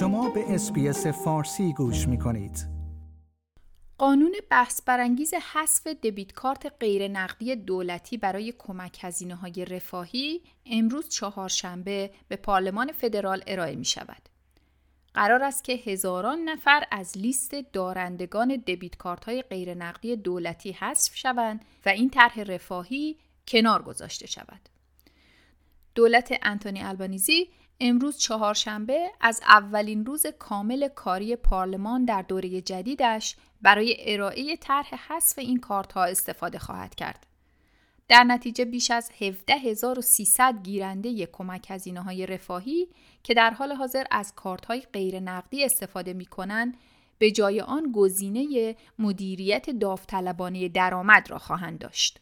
شما به SBS فارسی گوش می کنید. قانون بحث برانگیز حذف debit card غیر نقدی دولتی برای کمک هزینه های رفاهی امروز چهارشنبه به پارلمان فدرال ارائه می شود. قرار است که هزاران نفر از لیست دارندگان debit card های غیر نقدی دولتی حذف شوند و این طرح رفاهی کنار گذاشته شود. دولت انتونی البانیزی امروز چهارشنبه از اولین روز کامل کاری پارلمان در دوره جدیدش برای ارائه طرح حذف این کارت ها استفاده خواهد کرد. در نتیجه بیش از 17300 گیرنده کمک هزینه های رفاهی که در حال حاضر از کارت های غیر نقدی استفاده می کنند به جای آن گزینه مدیریت داوطلبانه درآمد را خواهند داشت.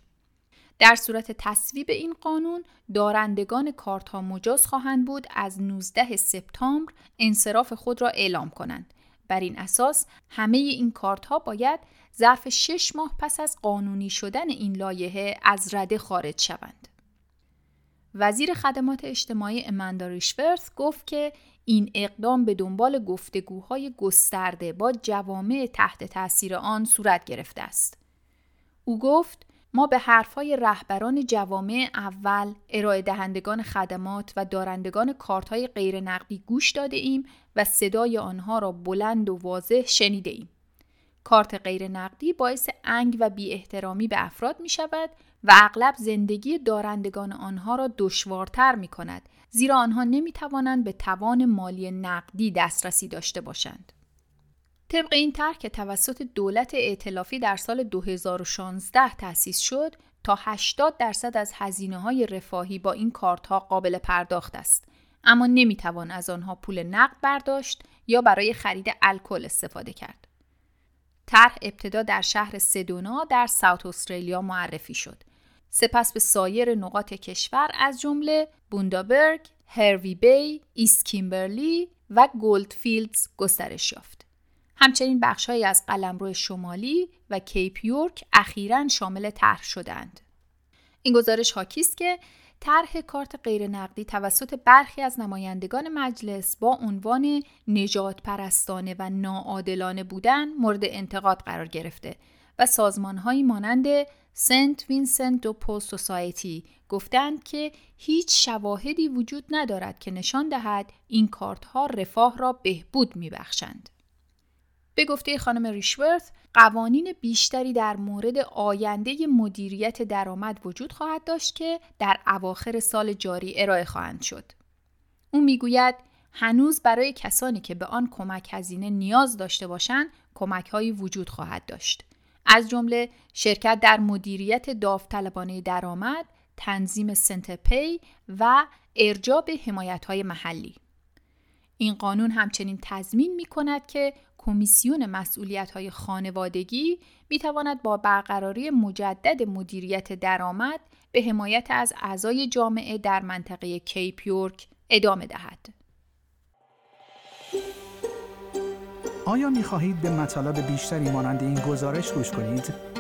در صورت تصویب این قانون دارندگان کارت ها مجاز خواهند بود از 19 سپتامبر انصراف خود را اعلام کنند. بر این اساس همه این کارت ها باید ظرف 6 ماه پس از قانونی شدن این لایحه از رده خارج شوند. وزیر خدمات اجتماعی اماندا گفت که این اقدام به دنبال گفتگوهای گسترده با جوامع تحت تاثیر آن صورت گرفته است. او گفت ما به حرفهای رهبران جوامع اول، ارائه دهندگان خدمات و دارندگان کارتهای غیر نقدی گوش داده ایم و صدای آنها را بلند و واضح شنیده ایم. کارت غیر نقدی باعث انگ و بی احترامی به افراد می شود و اغلب زندگی دارندگان آنها را دشوارتر می کند زیرا آنها نمی توانند به توان مالی نقدی دسترسی داشته باشند. طبق این طرح که توسط دولت ائتلافی در سال 2016 تأسیس شد تا 80 درصد از هزینه های رفاهی با این کارت ها قابل پرداخت است اما نمی‌توان از آنها پول نقد برداشت یا برای خرید الکل استفاده کرد. طرح ابتدا در شهر سدونا در ساوت استرالیا معرفی شد. سپس به سایر نقاط کشور از جمله بوندابرگ، هروی بی، ایست کیمبرلی و گولدفیلدز گسترش یافت. همچنین بخشهایی از قلمرو شمالی و کیپ یورک اخیرا شامل طرح شدند. این گزارش حاکی است که طرح کارت غیر نقدی توسط برخی از نمایندگان مجلس با عنوان نژادپرستانه و ناعادلانه بودن مورد انتقاد قرار گرفته و سازمانهایی مانند St Vincent de Paul Society گفتند که هیچ شواهدی وجود ندارد که نشان دهد این کارت ها رفاه را بهبود میبخشند. به گفته خانم ریشورث قوانین بیشتری در مورد آینده مدیریت درآمد وجود خواهد داشت که در اواخر سال جاری ارائه خواهند شد. او می‌گوید هنوز برای کسانی که به آن کمک هزینه نیاز داشته باشند کمک هایی وجود خواهد داشت. از جمله شرکت در مدیریت داوطلبانه درآمد، تنظیم سنتپی و ارجاع به حمایت محلی. این قانون همچنین تضمین می کند که کمیسیون مسئولیت های خانوادگی می تواند با برقراری مجدد مدیریت درآمد به حمایت از اعضای جامعه در منطقه کیپ یورک ادامه دهد. آیا می خواهید به مطالب بیشتری مانند این گزارش گوش کنید؟